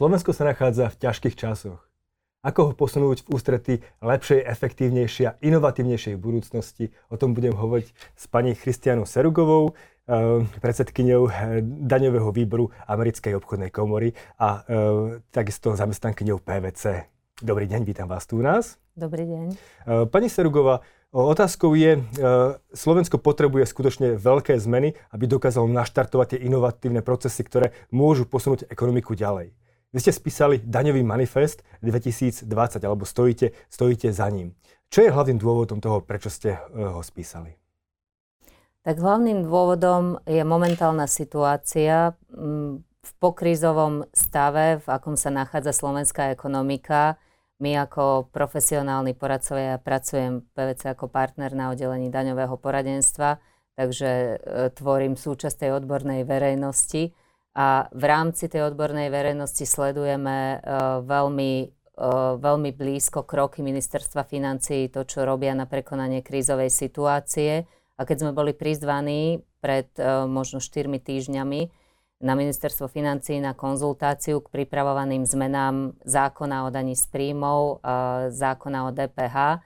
Slovensko sa nachádza v ťažkých časoch. Ako ho posunúť v ústrety lepšej, efektívnejšej a inovatívnejšej budúcnosti? O tom budem hovoriť s pani Christianou Serugovou, eh, predsedkyňou eh, daňového výboru Americkej obchodnej komory a eh, takisto zamestnankyňou PVC. Dobrý deň, vítam vás tu u nás. Dobrý deň. Pani Serugová, otázkou je, Slovensko potrebuje skutočne veľké zmeny, aby dokázalo naštartovať tie inovatívne procesy, ktoré môžu posunúť ekonomiku ďalej. Vy ste spísali daňový manifest 2020, alebo stojíte, stojíte za ním. Čo je hlavným dôvodom toho, prečo ste eh, ho spísali? Tak hlavným dôvodom je momentálna situácia v pokrízovom stave, v akom sa nachádza slovenská ekonomika. My ako profesionálni poradcovia, ja pracujem PVC ako partner na oddelení daňového poradenstva, takže e, tvorím súčasť tej odbornej verejnosti a v rámci tej odbornej verejnosti sledujeme uh, veľmi, uh, veľmi blízko kroky ministerstva financií, to, čo robia na prekonanie krízovej situácie. A keď sme boli prizvaní pred uh, možno 4 týždňami na ministerstvo financií na konzultáciu k pripravovaným zmenám zákona o daní z príjmov, zákona o DPH,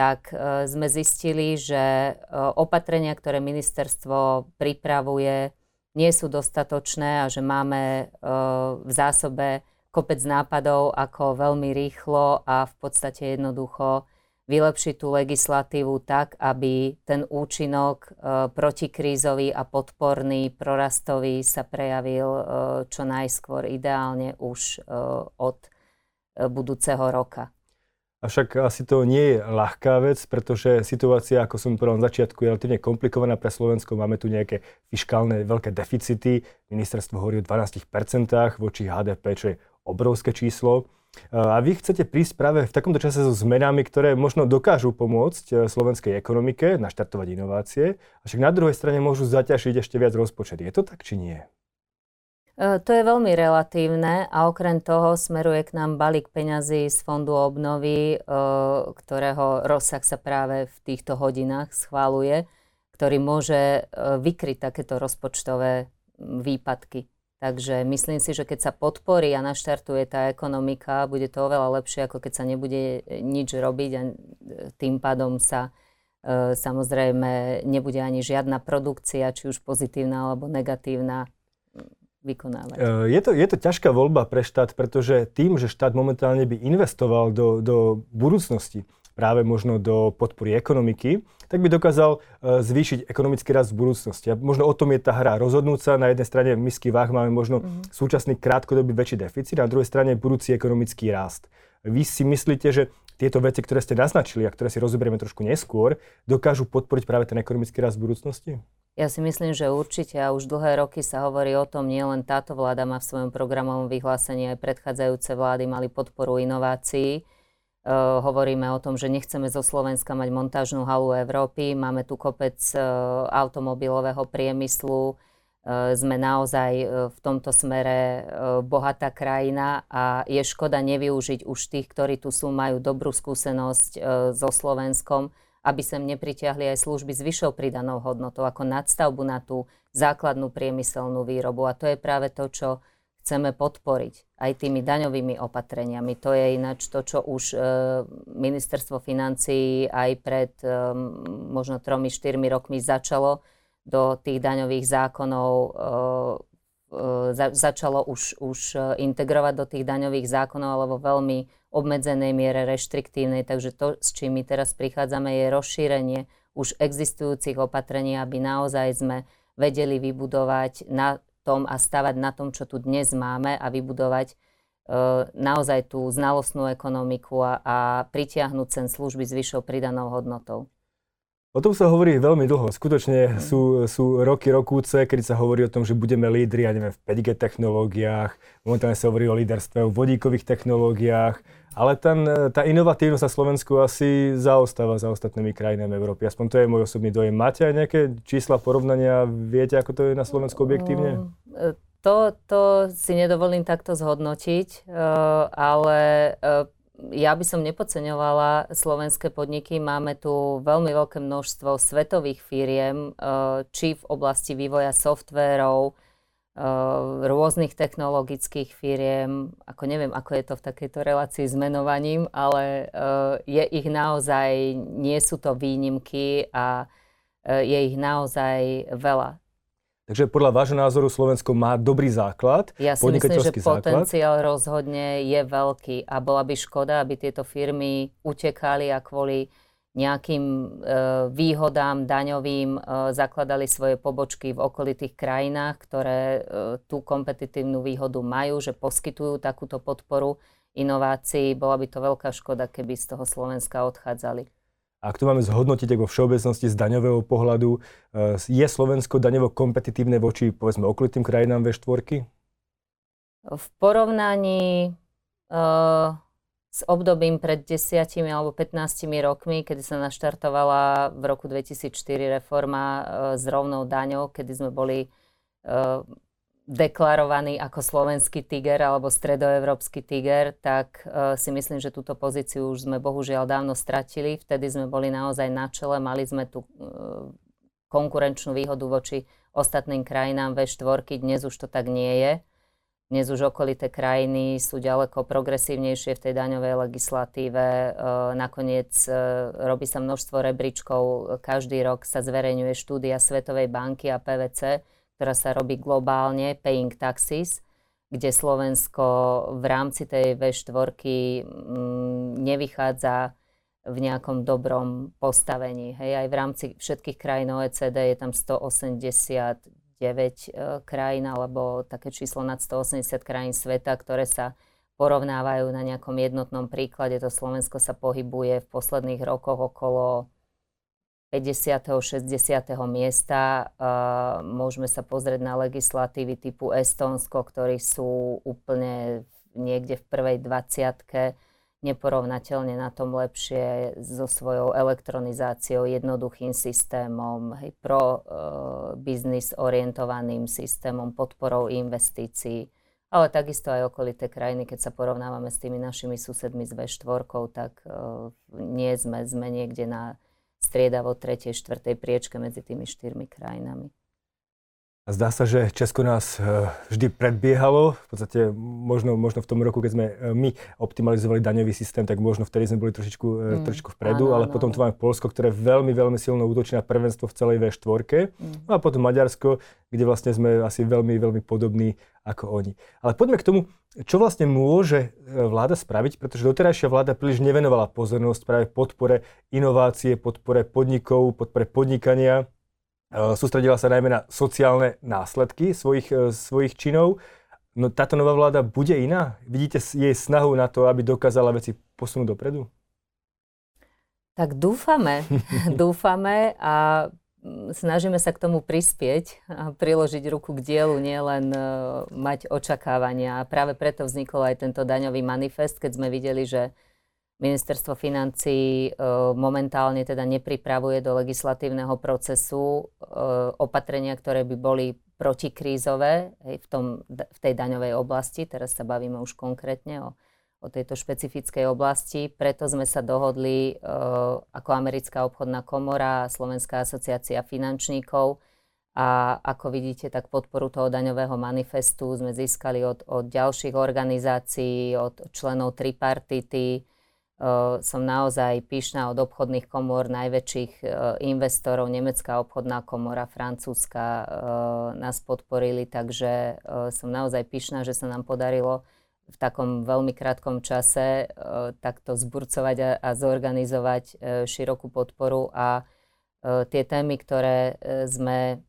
tak sme zistili, že opatrenia, ktoré ministerstvo pripravuje, nie sú dostatočné a že máme uh, v zásobe kopec nápadov, ako veľmi rýchlo a v podstate jednoducho vylepšiť tú legislatívu tak, aby ten účinok uh, protikrízový a podporný, prorastový sa prejavil uh, čo najskôr, ideálne už od budúceho roka. Avšak asi to nie je ľahká vec, pretože situácia, ako som povedal na začiatku, je relatívne komplikovaná pre Slovensko. Máme tu nejaké fiskálne veľké deficity. Ministerstvo hovorí o 12% voči HDP, čo je obrovské číslo. A vy chcete prísť práve v takomto čase so zmenami, ktoré možno dokážu pomôcť e, slovenskej ekonomike naštartovať inovácie, avšak na druhej strane môžu zaťažiť ešte viac rozpočet. Je to tak, či nie? E, to je veľmi relatívne a okrem toho smeruje k nám balík peňazí z Fondu obnovy, e, ktorého rozsah sa práve v týchto hodinách schváluje, ktorý môže e, vykryť takéto rozpočtové výpadky. Takže myslím si, že keď sa podporí a naštartuje tá ekonomika, bude to oveľa lepšie, ako keď sa nebude nič robiť a tým pádom sa samozrejme nebude ani žiadna produkcia, či už pozitívna alebo negatívna vykonávať? E, je to, je to ťažká voľba pre štát, pretože tým, že štát momentálne by investoval do, do budúcnosti, práve možno do podpory ekonomiky, tak by dokázal e, zvýšiť ekonomický rast v budúcnosti. A možno o tom je tá hra. Rozhodnúť sa, na jednej strane v misky váh máme možno mm-hmm. súčasný krátkodobý väčší deficit, a na druhej strane budúci ekonomický rast. Vy si myslíte, že tieto veci, ktoré ste naznačili a ktoré si rozoberieme trošku neskôr, dokážu podporiť práve ten ekonomický rast v budúcnosti? Ja si myslím, že určite a už dlhé roky sa hovorí o tom, nielen táto vláda má v svojom programovom vyhlásení, aj predchádzajúce vlády mali podporu inovácií. Uh, hovoríme o tom, že nechceme zo Slovenska mať montážnu halu Európy, máme tu kopec uh, automobilového priemyslu, uh, sme naozaj v tomto smere bohatá krajina a je škoda nevyužiť už tých, ktorí tu sú, majú dobrú skúsenosť so Slovenskom aby sem nepritiahli aj služby s vyššou pridanou hodnotou, ako nadstavbu na tú základnú priemyselnú výrobu. A to je práve to, čo chceme podporiť aj tými daňovými opatreniami. To je ináč to, čo už e, ministerstvo financií aj pred e, možno tromi, štyrmi rokmi začalo do tých daňových zákonov e za, začalo už, už e, integrovať do tých daňových zákonov, alebo veľmi obmedzenej miere reštriktívnej, takže to, s čím my teraz prichádzame, je rozšírenie už existujúcich opatrení, aby naozaj sme vedeli vybudovať na tom a stavať na tom, čo tu dnes máme a vybudovať e, naozaj tú znalostnú ekonomiku a, a pritiahnuť sen služby s vyššou pridanou hodnotou. O tom sa hovorí veľmi dlho. Skutočne mm. sú, sú roky, rokúce, kedy sa hovorí o tom, že budeme lídri, ja neviem, v 5G technológiách, momentálne sa hovorí o líderstve v vodíkových technológiách, ale ten, tá inovatívnosť na Slovensku asi zaostáva za ostatnými krajinami Európy. Aspoň to je môj osobný dojem. Máte aj nejaké čísla porovnania? Viete, ako to je na Slovensku objektívne? Mm, to, to si nedovolím takto zhodnotiť, eh, ale eh, ja by som nepodceňovala slovenské podniky. Máme tu veľmi veľké množstvo svetových firiem, eh, či v oblasti vývoja softvérov, eh, rôznych technologických firiem, ako neviem, ako je to v takejto relácii s menovaním, ale je ich naozaj, nie sú to výnimky a je ich naozaj veľa. Takže podľa vášho názoru Slovensko má dobrý základ, Ja si myslím, že potenciál rozhodne je veľký a bola by škoda, aby tieto firmy utekali a kvôli nejakým e, výhodám daňovým e, zakladali svoje pobočky v okolitých krajinách, ktoré e, tú kompetitívnu výhodu majú, že poskytujú takúto podporu inovácií. Bola by to veľká škoda, keby z toho Slovenska odchádzali. Ak to máme zhodnotiť vo všeobecnosti z daňového pohľadu, eh, je Slovensko daňovo kompetitívne voči povedzme okolitým krajinám V4? V porovnaní uh, s obdobím pred 10 alebo 15 rokmi, kedy sa naštartovala v roku 2004 reforma uh, s rovnou daňou, kedy sme boli uh, deklarovaný ako slovenský tiger alebo stredoevropský tiger, tak uh, si myslím, že túto pozíciu už sme bohužiaľ dávno stratili. Vtedy sme boli naozaj na čele, mali sme tú uh, konkurenčnú výhodu voči ostatným krajinám V4, dnes už to tak nie je. Dnes už okolité krajiny sú ďaleko progresívnejšie v tej daňovej legislatíve. Uh, nakoniec robí sa množstvo rebríčkov. Každý rok sa zverejňuje štúdia Svetovej banky a PVC, ktorá sa robí globálne, Paying Taxes, kde Slovensko v rámci tej V4 mm, nevychádza v nejakom dobrom postavení. Hej, aj v rámci všetkých krajín OECD je tam 189 e, krajín alebo také číslo nad 180 krajín sveta, ktoré sa porovnávajú na nejakom jednotnom príklade. To Slovensko sa pohybuje v posledných rokoch okolo 50. 60. miesta. Môžeme sa pozrieť na legislatívy typu Estónsko, ktorí sú úplne niekde v prvej 20 neporovnateľne na tom lepšie so svojou elektronizáciou, jednoduchým systémom, hej, pro uh, biznis orientovaným systémom, podporou investícií. Ale takisto aj okolité krajiny, keď sa porovnávame s tými našimi susedmi z V4, tak uh, nie sme, sme niekde na striedavo tretej, štvrtej priečke medzi tými štyrmi krajinami. A zdá sa, že Česko nás e, vždy predbiehalo. V podstate možno, možno v tom roku, keď sme e, my optimalizovali daňový systém, tak možno vtedy sme boli trošičku, e, mm. trošičku vpredu, áno, ale áno. potom tu máme Polsko, ktoré veľmi, veľmi silno útočí na prvenstvo v celej V4. Mm. No a potom Maďarsko, kde vlastne sme asi veľmi, veľmi podobní ako oni. Ale poďme k tomu, čo vlastne môže vláda spraviť, pretože doterajšia vláda príliš nevenovala pozornosť práve podpore inovácie, podpore podnikov, podpore podnikania sústredila sa najmä na sociálne následky svojich, eh, svojich činov. No táto nová vláda bude iná? Vidíte jej snahu na to, aby dokázala veci posunúť dopredu? Tak dúfame, dúfame a mm, snažíme sa k tomu prispieť a priložiť ruku k dielu, nielen uh, mať očakávania. A práve preto vznikol aj tento daňový manifest, keď sme videli, že Ministerstvo financí e, momentálne teda nepripravuje do legislatívneho procesu e, opatrenia, ktoré by boli protikrízové v, tom, v tej daňovej oblasti. Teraz sa bavíme už konkrétne o, o tejto špecifickej oblasti. Preto sme sa dohodli e, ako Americká obchodná komora a Slovenská asociácia finančníkov a ako vidíte, tak podporu toho daňového manifestu sme získali od, od ďalších organizácií, od členov tripartity, som naozaj pyšná od obchodných komôr najväčších investorov. Nemecká obchodná komora, francúzska nás podporili, takže som naozaj pyšná, že sa nám podarilo v takom veľmi krátkom čase takto zburcovať a, zorganizovať širokú podporu a tie témy, ktoré sme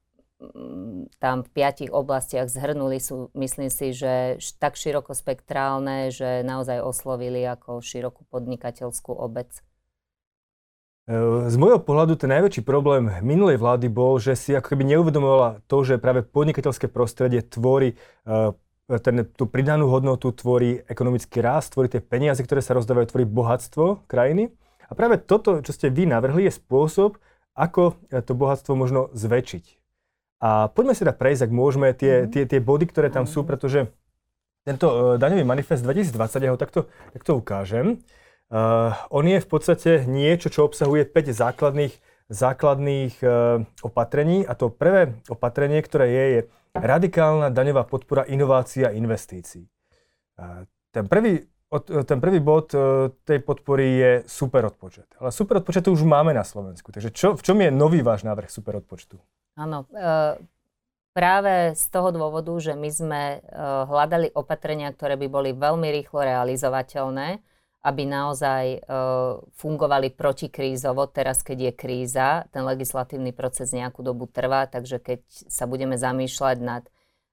tam v piatich oblastiach zhrnuli, sú, myslím si, že tak širokospektrálne, že naozaj oslovili ako širokú podnikateľskú obec. E, z môjho pohľadu ten najväčší problém minulej vlády bol, že si ako keby neuvedomovala to, že práve podnikateľské prostredie tvorí e, ten, tú pridanú hodnotu, tvorí ekonomický rast, tvorí tie peniaze, ktoré sa rozdávajú, tvorí bohatstvo krajiny. A práve toto, čo ste vy navrhli, je spôsob, ako to bohatstvo možno zväčšiť. A poďme si teda prejsť, ak môžeme, tie, mm-hmm. tie, tie body, ktoré tam sú, pretože tento uh, daňový manifest 2020, ja ho takto, takto ukážem. Uh, on je v podstate niečo, čo obsahuje 5 základných, základných uh, opatrení a to prvé opatrenie, ktoré je, je radikálna daňová podpora inovácií a investícií. Ten prvý, ten prvý bod tej podpory je super odpočet. Ale super odpočet už máme na Slovensku. Takže čo, v čom je nový váš návrh super odpočtu? Áno, e, práve z toho dôvodu, že my sme e, hľadali opatrenia, ktoré by boli veľmi rýchlo realizovateľné, aby naozaj fungovali protikrízovo, teraz keď je kríza, ten legislatívny proces nejakú dobu trvá, takže keď sa budeme zamýšľať nad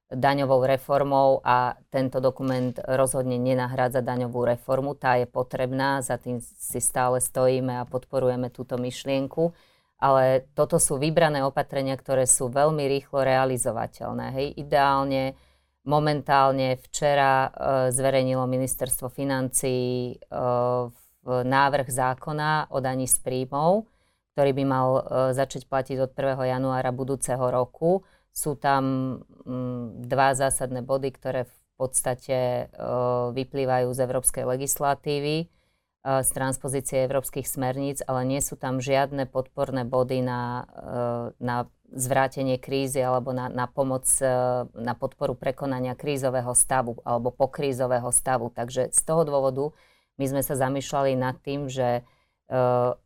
daňovou reformou a tento dokument rozhodne nenahrádza daňovú reformu. Tá je potrebná, za tým si stále stojíme a podporujeme túto myšlienku. Ale toto sú vybrané opatrenia, ktoré sú veľmi rýchlo realizovateľné. Hej. Ideálne, momentálne včera e, zverejnilo ministerstvo financí e, návrh zákona o daní z príjmov, ktorý by mal e, začať platiť od 1. januára budúceho roku sú tam mm, dva zásadné body, ktoré v podstate uh, vyplývajú z európskej legislatívy, z transpozície európskych smerníc, ale nie sú tam žiadne podporné body na, uh, na zvrátenie krízy alebo na, na pomoc, na podporu prekonania krízového stavu alebo pokrízového stavu. Takže z toho dôvodu my sme sa zamýšľali nad tým, že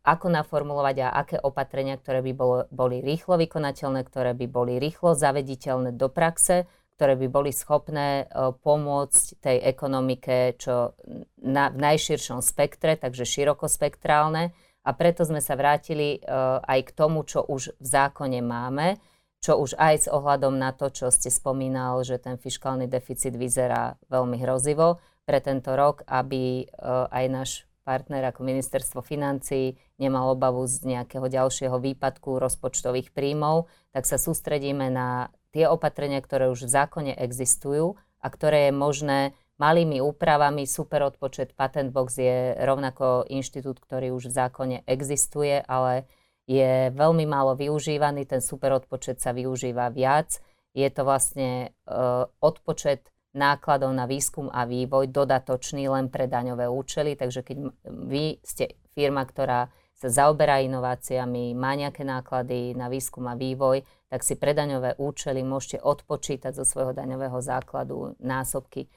ako naformulovať a aké opatrenia, ktoré by bolo, boli rýchlo vykonateľné, ktoré by boli rýchlo zavediteľné do praxe, ktoré by boli schopné uh, pomôcť tej ekonomike čo na, v najširšom spektre, takže širokospektrálne. A preto sme sa vrátili uh, aj k tomu, čo už v zákone máme, čo už aj s ohľadom na to, čo ste spomínal, že ten fiskálny deficit vyzerá veľmi hrozivo pre tento rok, aby uh, aj náš partner ako ministerstvo financí nemal obavu z nejakého ďalšieho výpadku rozpočtových príjmov, tak sa sústredíme na tie opatrenia, ktoré už v zákone existujú a ktoré je možné malými úpravami. Super odpočet Patent Box je rovnako inštitút, ktorý už v zákone existuje, ale je veľmi málo využívaný. Ten super odpočet sa využíva viac. Je to vlastne uh, odpočet nákladov na výskum a vývoj dodatočný len pre daňové účely. Takže keď vy ste firma, ktorá sa zaoberá inováciami, má nejaké náklady na výskum a vývoj, tak si pre daňové účely môžete odpočítať zo svojho daňového základu násobky.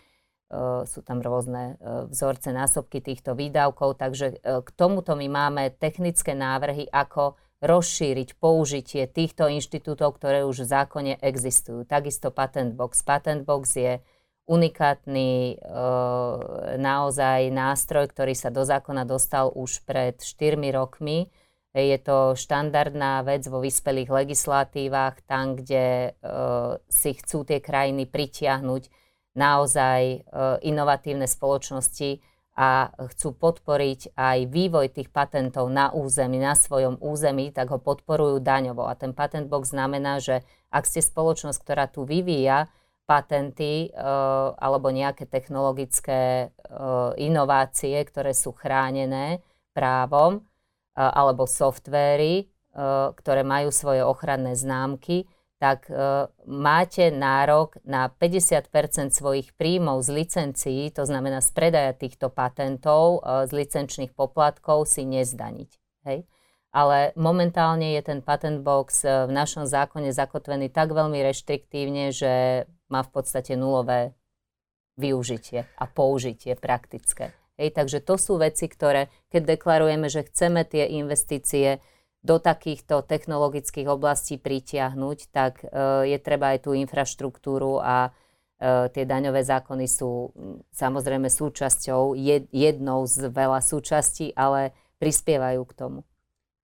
Uh, sú tam rôzne uh, vzorce násobky týchto výdavkov, takže uh, k tomuto my máme technické návrhy, ako rozšíriť použitie týchto inštitútov, ktoré už v zákone existujú. Takisto Patent Box. Patent Box je unikátny e, naozaj nástroj, ktorý sa do zákona dostal už pred 4 rokmi. Je to štandardná vec vo vyspelých legislatívach, tam, kde e, si chcú tie krajiny pritiahnuť naozaj e, inovatívne spoločnosti a chcú podporiť aj vývoj tých patentov na území, na svojom území, tak ho podporujú daňovo. A ten patent box znamená, že ak ste spoločnosť, ktorá tu vyvíja, patenty uh, alebo nejaké technologické uh, inovácie, ktoré sú chránené právom, uh, alebo softvéry, ktoré majú svoje ochranné známky, tak máte nárok na 50% svojich príjmov z licencií, to znamená z predaja týchto patentov, z licenčných poplatkov si nezdaniť. Hej? ale momentálne je ten patent box v našom zákone zakotvený tak veľmi reštriktívne, že má v podstate nulové využitie a použitie praktické. Hej, takže to sú veci, ktoré, keď deklarujeme, že chceme tie investície do takýchto technologických oblastí pritiahnuť, tak e, je treba aj tú infraštruktúru a e, tie daňové zákony sú samozrejme súčasťou, jed, jednou z veľa súčastí, ale prispievajú k tomu.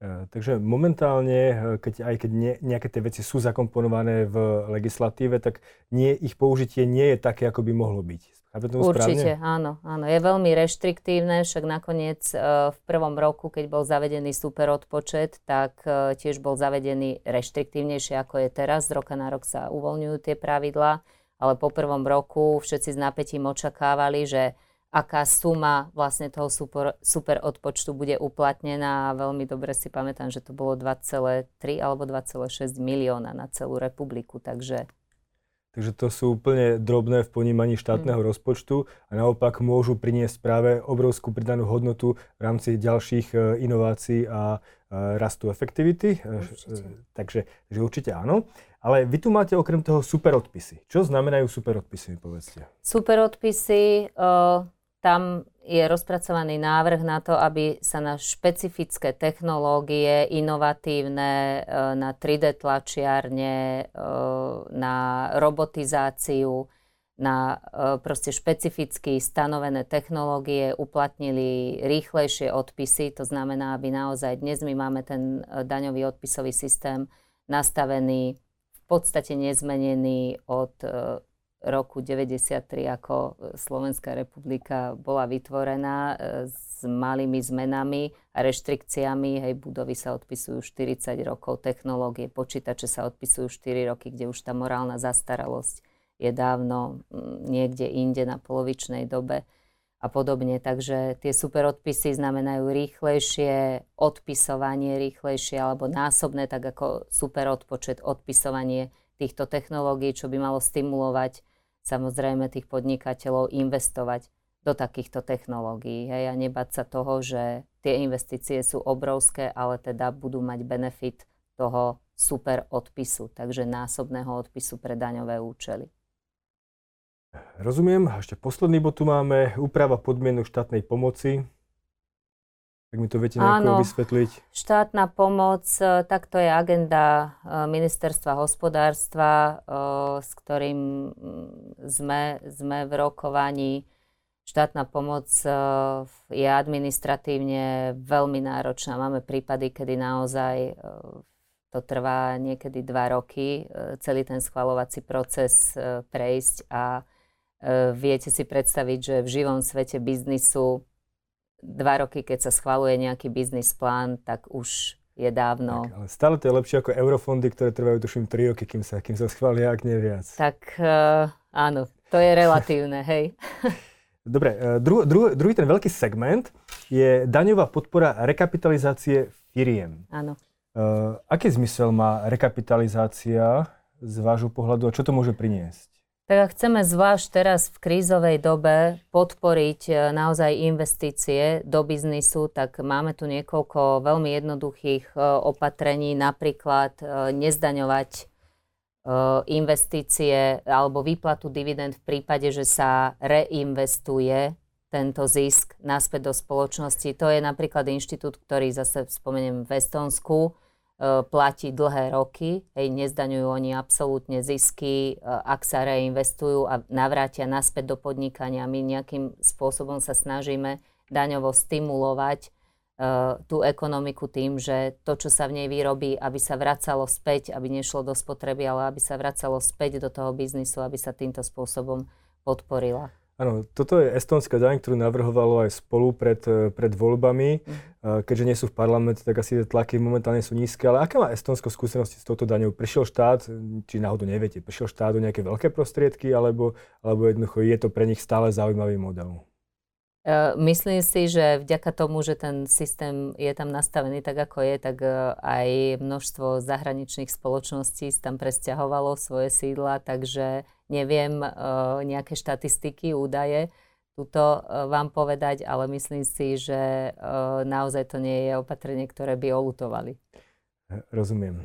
E, takže momentálne, e, keď, aj keď nie, nejaké tie veci sú zakomponované v legislatíve, tak nie, ich použitie nie je také, ako by mohlo byť. Určite, správne? áno, áno. Je veľmi reštriktívne, však nakoniec uh, v prvom roku, keď bol zavedený super odpočet, tak tiež bol zavedený reštriktívnejšie, ako je teraz. Z roka na rok sa uvoľňujú tie pravidlá, ale po prvom roku všetci s napätím očakávali, že aká suma vlastne toho super, super odpočtu bude uplatnená. Veľmi dobre si pamätám, že to bolo 2,3 alebo 2,6 milióna na celú republiku, takže... Takže to sú úplne drobné v ponímaní štátneho mm. rozpočtu a naopak môžu priniesť práve obrovskú pridanú hodnotu v rámci ďalších e, inovácií a e, rastu efektivity. E, takže, takže určite áno. Ale vy tu máte okrem toho superodpisy. Čo znamenajú superodpisy, mi povedzte? Superodpisy, uh, tam je rozpracovaný návrh na to, aby sa na špecifické technológie, inovatívne, uh, na 3D tlačiarne, uh, na robotizáciu, na proste špecificky stanovené technológie uplatnili rýchlejšie odpisy. To znamená, aby naozaj dnes my máme ten daňový odpisový systém nastavený podstate nezmenený od e, roku 93, ako Slovenská republika bola vytvorená e, s malými zmenami a reštrikciami. Hej, budovy sa odpisujú 40 rokov, technológie, počítače sa odpisujú 4 roky, kde už tá morálna zastaralosť je dávno niekde inde na polovičnej dobe a podobne. Takže tie superodpisy znamenajú rýchlejšie odpisovanie, rýchlejšie alebo násobné, tak ako superodpočet odpisovanie týchto technológií, čo by malo stimulovať samozrejme tých podnikateľov investovať do takýchto technológií. Hej, a nebať sa toho, že tie investície sú obrovské, ale teda budú mať benefit toho super odpisu, takže násobného odpisu pre daňové účely. Rozumiem. Ešte posledný bod tu máme. Úprava podmienok štátnej pomoci. Tak mi to viete nejako vysvetliť? štátna pomoc, e, tak to je agenda e, ministerstva hospodárstva, e, s ktorým mm, sme, sme v rokovaní. Štátna pomoc je administratívne veľmi náročná. Máme prípady, kedy naozaj to trvá niekedy dva roky, celý ten schvalovací proces prejsť a viete si predstaviť, že v živom svete biznisu dva roky, keď sa schvaluje nejaký biznis plán, tak už je dávno. Tak, ale stále to je lepšie ako eurofondy, ktoré trvajú tuším 3 roky, kým sa, kým sa schvália, ak nie viac. Tak uh, áno, to je relatívne, hej. Dobre, uh, dru, dru, druhý ten veľký segment je daňová podpora rekapitalizácie firiem. Áno. Uh, aký zmysel má rekapitalizácia z vášho pohľadu a čo to môže priniesť? Tak ak chceme zvlášť teraz v krízovej dobe podporiť e, naozaj investície do biznisu, tak máme tu niekoľko veľmi jednoduchých e, opatrení, napríklad e, nezdaňovať investície alebo výplatu dividend v prípade, že sa reinvestuje tento zisk naspäť do spoločnosti. To je napríklad inštitút, ktorý zase spomeniem v Estonsku, platí dlhé roky, hej, nezdaňujú oni absolútne zisky, e, ak sa reinvestujú a navrátia naspäť do podnikania. My nejakým spôsobom sa snažíme daňovo stimulovať uh, tú ekonomiku tým, že to, čo sa v nej vyrobí, aby sa vracalo späť, aby nešlo do spotreby, ale aby sa vracalo späť do toho biznisu, aby sa týmto spôsobom podporila. Áno, toto je estonská daň, ktorú navrhovalo aj spolu pred, eh, pred voľbami. Mm. Keďže nie sú v parlamente, tak asi tlaky momentálne sú nízke. Ale aká má Estonsko skúsenosti s touto daňou? Prišiel štát, či náhodou neviete, prišiel štát do nejaké veľké prostriedky, alebo, alebo jednoducho je to pre nich stále zaujímavý model? E, myslím si, že vďaka tomu, že ten systém je tam nastavený tak, ako je, tak e, aj množstvo zahraničných spoločností tam presťahovalo svoje sídla, takže neviem e, nejaké štatistiky, údaje tuto vám povedať, ale myslím si, že naozaj to nie je opatrenie, ktoré by olutovali. Rozumiem.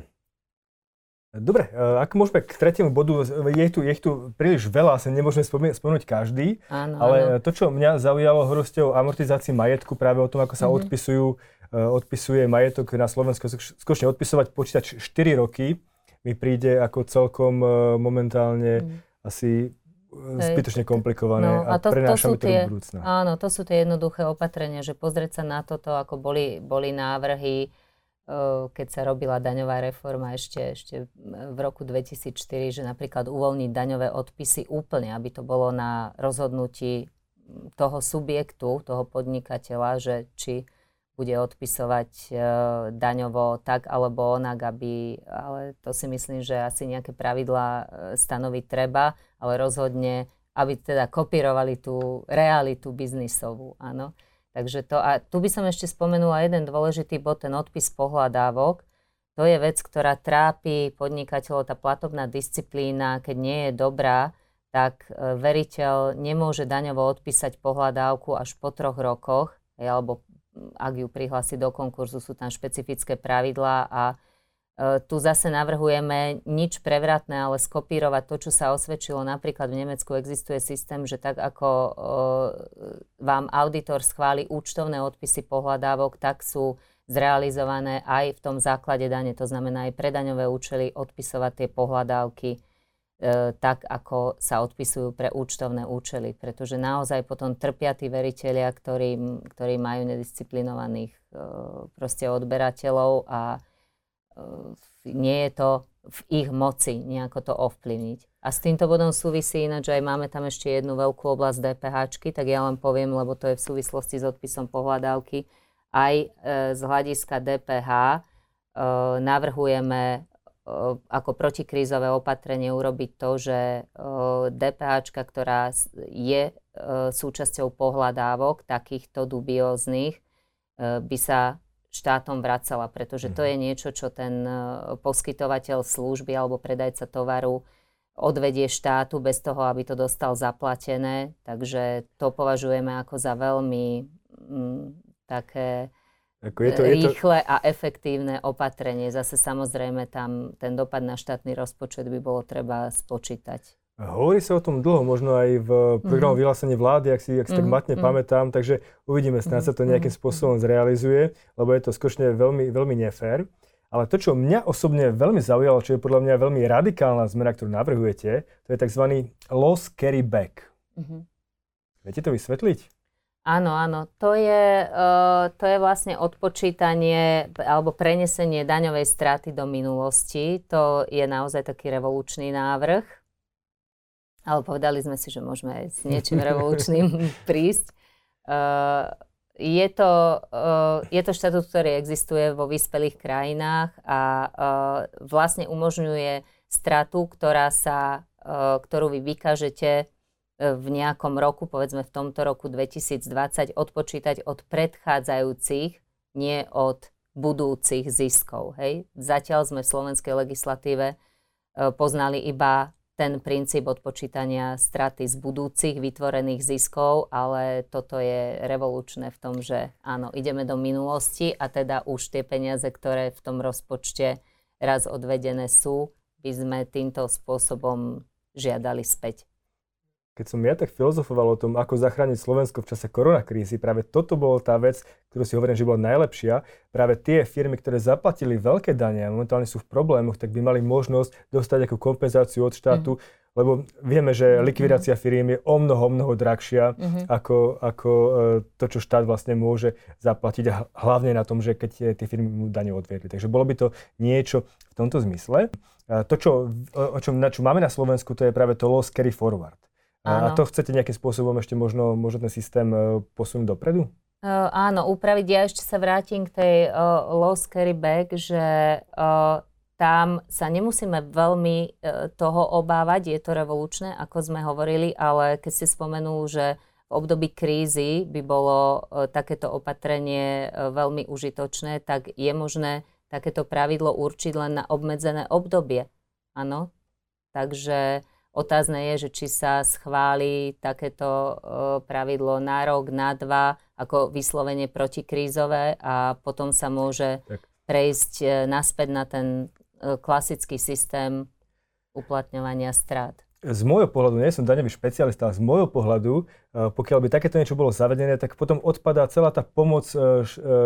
Dobre, e, ak môžeme k tretiemu bodu, je tu, je tu príliš veľa, asi nemôžeme spomenúť každý, áno, ale áno. to, čo mňa zaujalo o amortizácii majetku, práve o tom, ako sa mm-hmm. odpisujú, e, odpisuje majetok na Slovensku, skutočne odpisovať počítač 4 roky, mi príde ako celkom e, momentálne mm. Asi zbytočne komplikované no, a, a to, prenášame to, tie, do budúcna. Áno, to sú tie jednoduché opatrenia, že pozrieť sa na toto, ako boli, boli návrhy, keď sa robila daňová reforma ešte, ešte v roku 2004, že napríklad uvoľniť daňové odpisy úplne, aby to bolo na rozhodnutí toho subjektu, toho podnikateľa, že či bude odpisovať e, daňovo tak alebo onak, aby, ale to si myslím, že asi nejaké pravidlá e, stanoviť treba, ale rozhodne, aby teda kopírovali tú realitu biznisovú, áno. Takže to, a tu by som ešte spomenula jeden dôležitý bod, ten odpis pohľadávok. To je vec, ktorá trápi podnikateľov, tá platobná disciplína, keď nie je dobrá, tak e, veriteľ nemôže daňovo odpísať pohľadávku až po troch rokoch, alebo ak ju prihlási do konkurzu, sú tam špecifické pravidlá a tu zase navrhujeme nič prevratné, ale skopírovať to, čo sa osvedčilo. Napríklad v Nemecku existuje systém, že tak ako vám auditor schváli účtovné odpisy pohľadávok, tak sú zrealizované aj v tom základe dane. To znamená aj pre daňové účely odpisovať tie pohľadávky e, tak, ako sa odpisujú pre účtovné účely. Pretože naozaj potom trpia tí veriteľia, ktorí, ktorí majú nedisciplinovaných e, proste odberateľov a nie je to v ich moci nejako to ovplyvniť. A s týmto bodom súvisí ináč, že aj máme tam ešte jednu veľkú oblasť DPH, tak ja len poviem, lebo to je v súvislosti s odpisom pohľadávky. Aj e, z hľadiska DPH e, navrhujeme e, ako protikrízové opatrenie urobiť to, že DPH, ktorá je súčasťou pohľadávok takýchto dubióznych, e, by sa štátom vracala, pretože to mhm. je niečo, čo ten e, poskytovateľ služby alebo predajca tovaru odvedie štátu bez toho, aby to dostal zaplatené. Takže to považujeme ako za veľmi mm, také ako je to, rýchle je to... a efektívne opatrenie. Zase samozrejme tam ten dopad na štátny rozpočet by bolo treba spočítať. Hovorí sa o tom dlho, možno aj v programu mm-hmm. vyhlásenie vlády, ak si, ak si mm-hmm. tak mhm, matne mm-hmm. pamätám, takže uvidíme, snáď sa to mhm, nejakým mhm, spôsobom zrealizuje, lebo je to skutočne veľmi, veľmi nefér. Ale to, čo mňa osobne veľmi zaujalo, čo je podľa mňa veľmi radikálna zmena, ktorú navrhujete, to je tzv. loss carry back. Mm-hmm. Viete to vysvetliť? Áno, áno. To je, uh, to je vlastne odpočítanie alebo prenesenie daňovej straty do minulosti. To je naozaj taký revolučný návrh ale povedali sme si, že môžeme aj s niečím revolučným prísť. Uh, je to, uh, je to štatút, ktorý existuje vo vyspelých krajinách a uh, vlastne umožňuje stratu, ktorá sa, uh, ktorú vy vykážete v nejakom roku, povedzme v tomto roku 2020, odpočítať od predchádzajúcich, nie od budúcich ziskov. Hej? Zatiaľ sme v slovenskej legislatíve poznali iba ten princíp odpočítania straty z budúcich vytvorených ziskov, ale toto je revolučné v tom, že áno, ideme do minulosti a teda už tie peniaze, ktoré v tom rozpočte raz odvedené sú, by sme týmto spôsobom žiadali späť keď som ja tak filozofoval o tom, ako zachrániť Slovensko v čase koronakrízy, práve toto bola tá vec, ktorú si hovorím, že bola najlepšia. Práve tie firmy, ktoré zaplatili veľké dane a momentálne sú v problémoch, tak by mali možnosť dostať ako kompenzáciu od štátu, mm. lebo vieme, že mhm. likvidácia firiem je o mnoho, mnoho drahšia mm-hmm. ako, ako e, to, čo štát vlastne môže zaplatiť a hlavne na tom, že keď tie firmy mu dane odviedli. Takže bolo by to niečo v tomto zmysle. To, čo, o čom, na čo máme na Slovensku, to je práve to loss carry forward. Áno. A to chcete nejakým spôsobom ešte možno, možno ten systém e, posunúť dopredu? Uh, áno, upraviť. Ja ešte sa vrátim k tej uh, loss carry back, že uh, tam sa nemusíme veľmi uh, toho obávať, je to revolučné, ako sme hovorili, ale keď ste spomenul, že v období krízy by bolo uh, takéto opatrenie uh, veľmi užitočné, tak je možné takéto pravidlo určiť len na obmedzené obdobie. Áno, takže Otázne je, že či sa schváli takéto pravidlo na rok, na dva, ako vyslovene protikrízové a potom sa môže tak. prejsť e, naspäť na ten e, klasický systém uplatňovania strát. Z môjho pohľadu, nie som daňový špecialista, ale z môjho pohľadu, e, pokiaľ by takéto niečo bolo zavedené, tak potom odpadá celá tá pomoc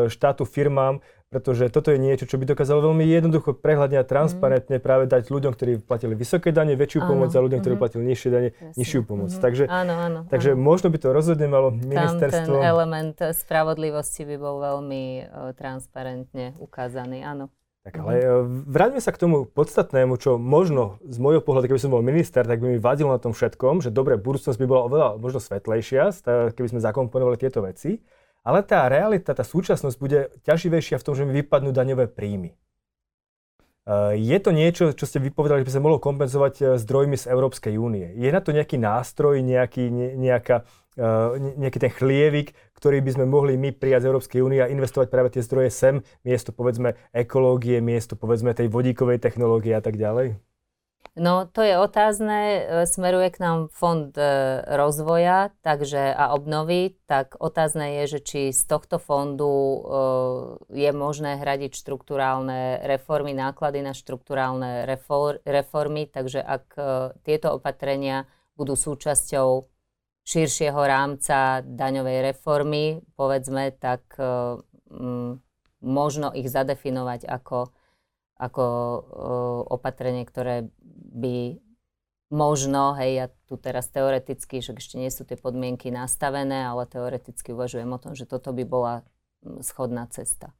štátu firmám pretože toto je niečo, čo by dokázalo veľmi jednoducho, prehľadne a transparentne mm. práve dať ľuďom, ktorí platili vysoké dane, väčšiu áno. pomoc a ľuďom, ktorí mm-hmm. platili nižšie dane, Jasne. nižšiu pomoc. Mm-hmm. Takže, áno, áno, takže áno. možno by to rozhodne malo ministerstvo... Tam ten element spravodlivosti by bol veľmi uh, transparentne ukázaný, áno. Tak ale mm-hmm. vráťme sa k tomu podstatnému, čo možno z môjho pohľadu, keby som bol minister, tak by mi vadilo na tom všetkom, že dobre, budúcnosť by bola oveľa možno svetlejšia, keby sme zakomponovali tieto veci. Ale tá realita, tá súčasnosť bude ťaživejšia v tom, že mi vypadnú daňové príjmy. Eh, je to niečo, čo ste vypovedali, že by sa mohlo kompenzovať eh, zdrojmi z Európskej únie. Je na to nejaký nástroj, nejaký, nejaká, eh, nejaký ten chlievik, ktorý by sme mohli my prijať z Európskej únie a investovať práve tie zdroje sem, miesto povedzme ekológie, miesto povedzme tej vodíkovej technológie a tak ďalej? No, to je otázne. E, smeruje k nám fond e, rozvoja takže, a obnovy, tak otázne je, že či z tohto fondu e, je možné hradiť štruktúrálne reformy, náklady na štruktúrálne reformy, takže ak tieto opatrenia budú súčasťou širšieho rámca daňovej reformy, povedzme, tak možno ich zadefinovať ako ako opatrenie, ktoré by možno, hej, ja tu teraz teoreticky, že ešte nie sú tie podmienky nastavené, ale teoreticky uvažujem o tom, že toto by bola schodná cesta.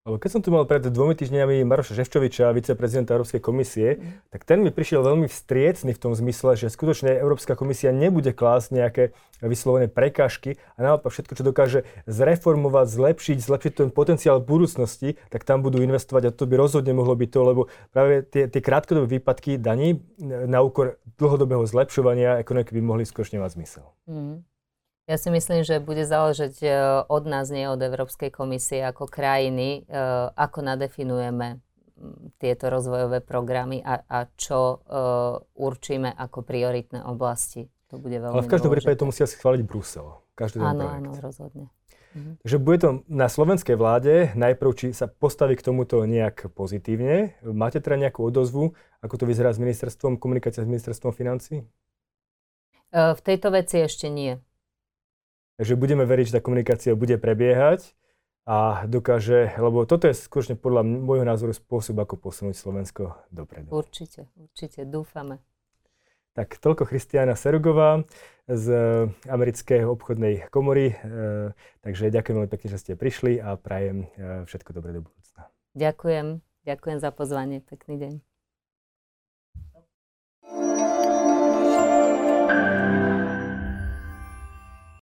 Keď som tu mal pred dvomi týždňami Maroša Ševčoviča, viceprezidenta Európskej komisie, mm. tak ten mi prišiel veľmi vstriecný v tom zmysle, že skutočne Európska komisia nebude klásť nejaké vyslovené prekážky a naopak všetko, čo dokáže zreformovať, zlepšiť, zlepšiť ten potenciál budúcnosti, tak tam budú investovať a to by rozhodne mohlo byť to, lebo práve tie, tie krátkodobé výpadky daní na úkor dlhodobého zlepšovania ekonomiky by mohli skutočne mať zmysel. Mm. Ja si myslím, že bude záležať e, od nás, nie od Európskej komisie ako krajiny, e, ako nadefinujeme tieto rozvojové programy a, a čo uh, určíme ako prioritné oblasti. To bude veľmi Ale v každom prípade to musia schváliť Brusel. Každý áno, áno, rozhodne. Mhm. Takže bude to na slovenskej vláde najprv, či sa postaví k tomuto nejak pozitívne. Máte teda nejakú odozvu, ako to vyzerá s ministerstvom, komunikácia s ministerstvom financí? v tejto veci ešte nie. Takže budeme veriť, že tá komunikácia bude prebiehať a dokáže, lebo toto je skutočne podľa môjho názoru spôsob, ako posunúť Slovensko dopredu. Určite, určite, dúfame. Tak toľko Christiana Serugová z americkej obchodnej komory. E, takže ďakujem veľmi pekne, že ste prišli a prajem e, všetko dobré do budúcna. Ďakujem, ďakujem za pozvanie. Pekný deň.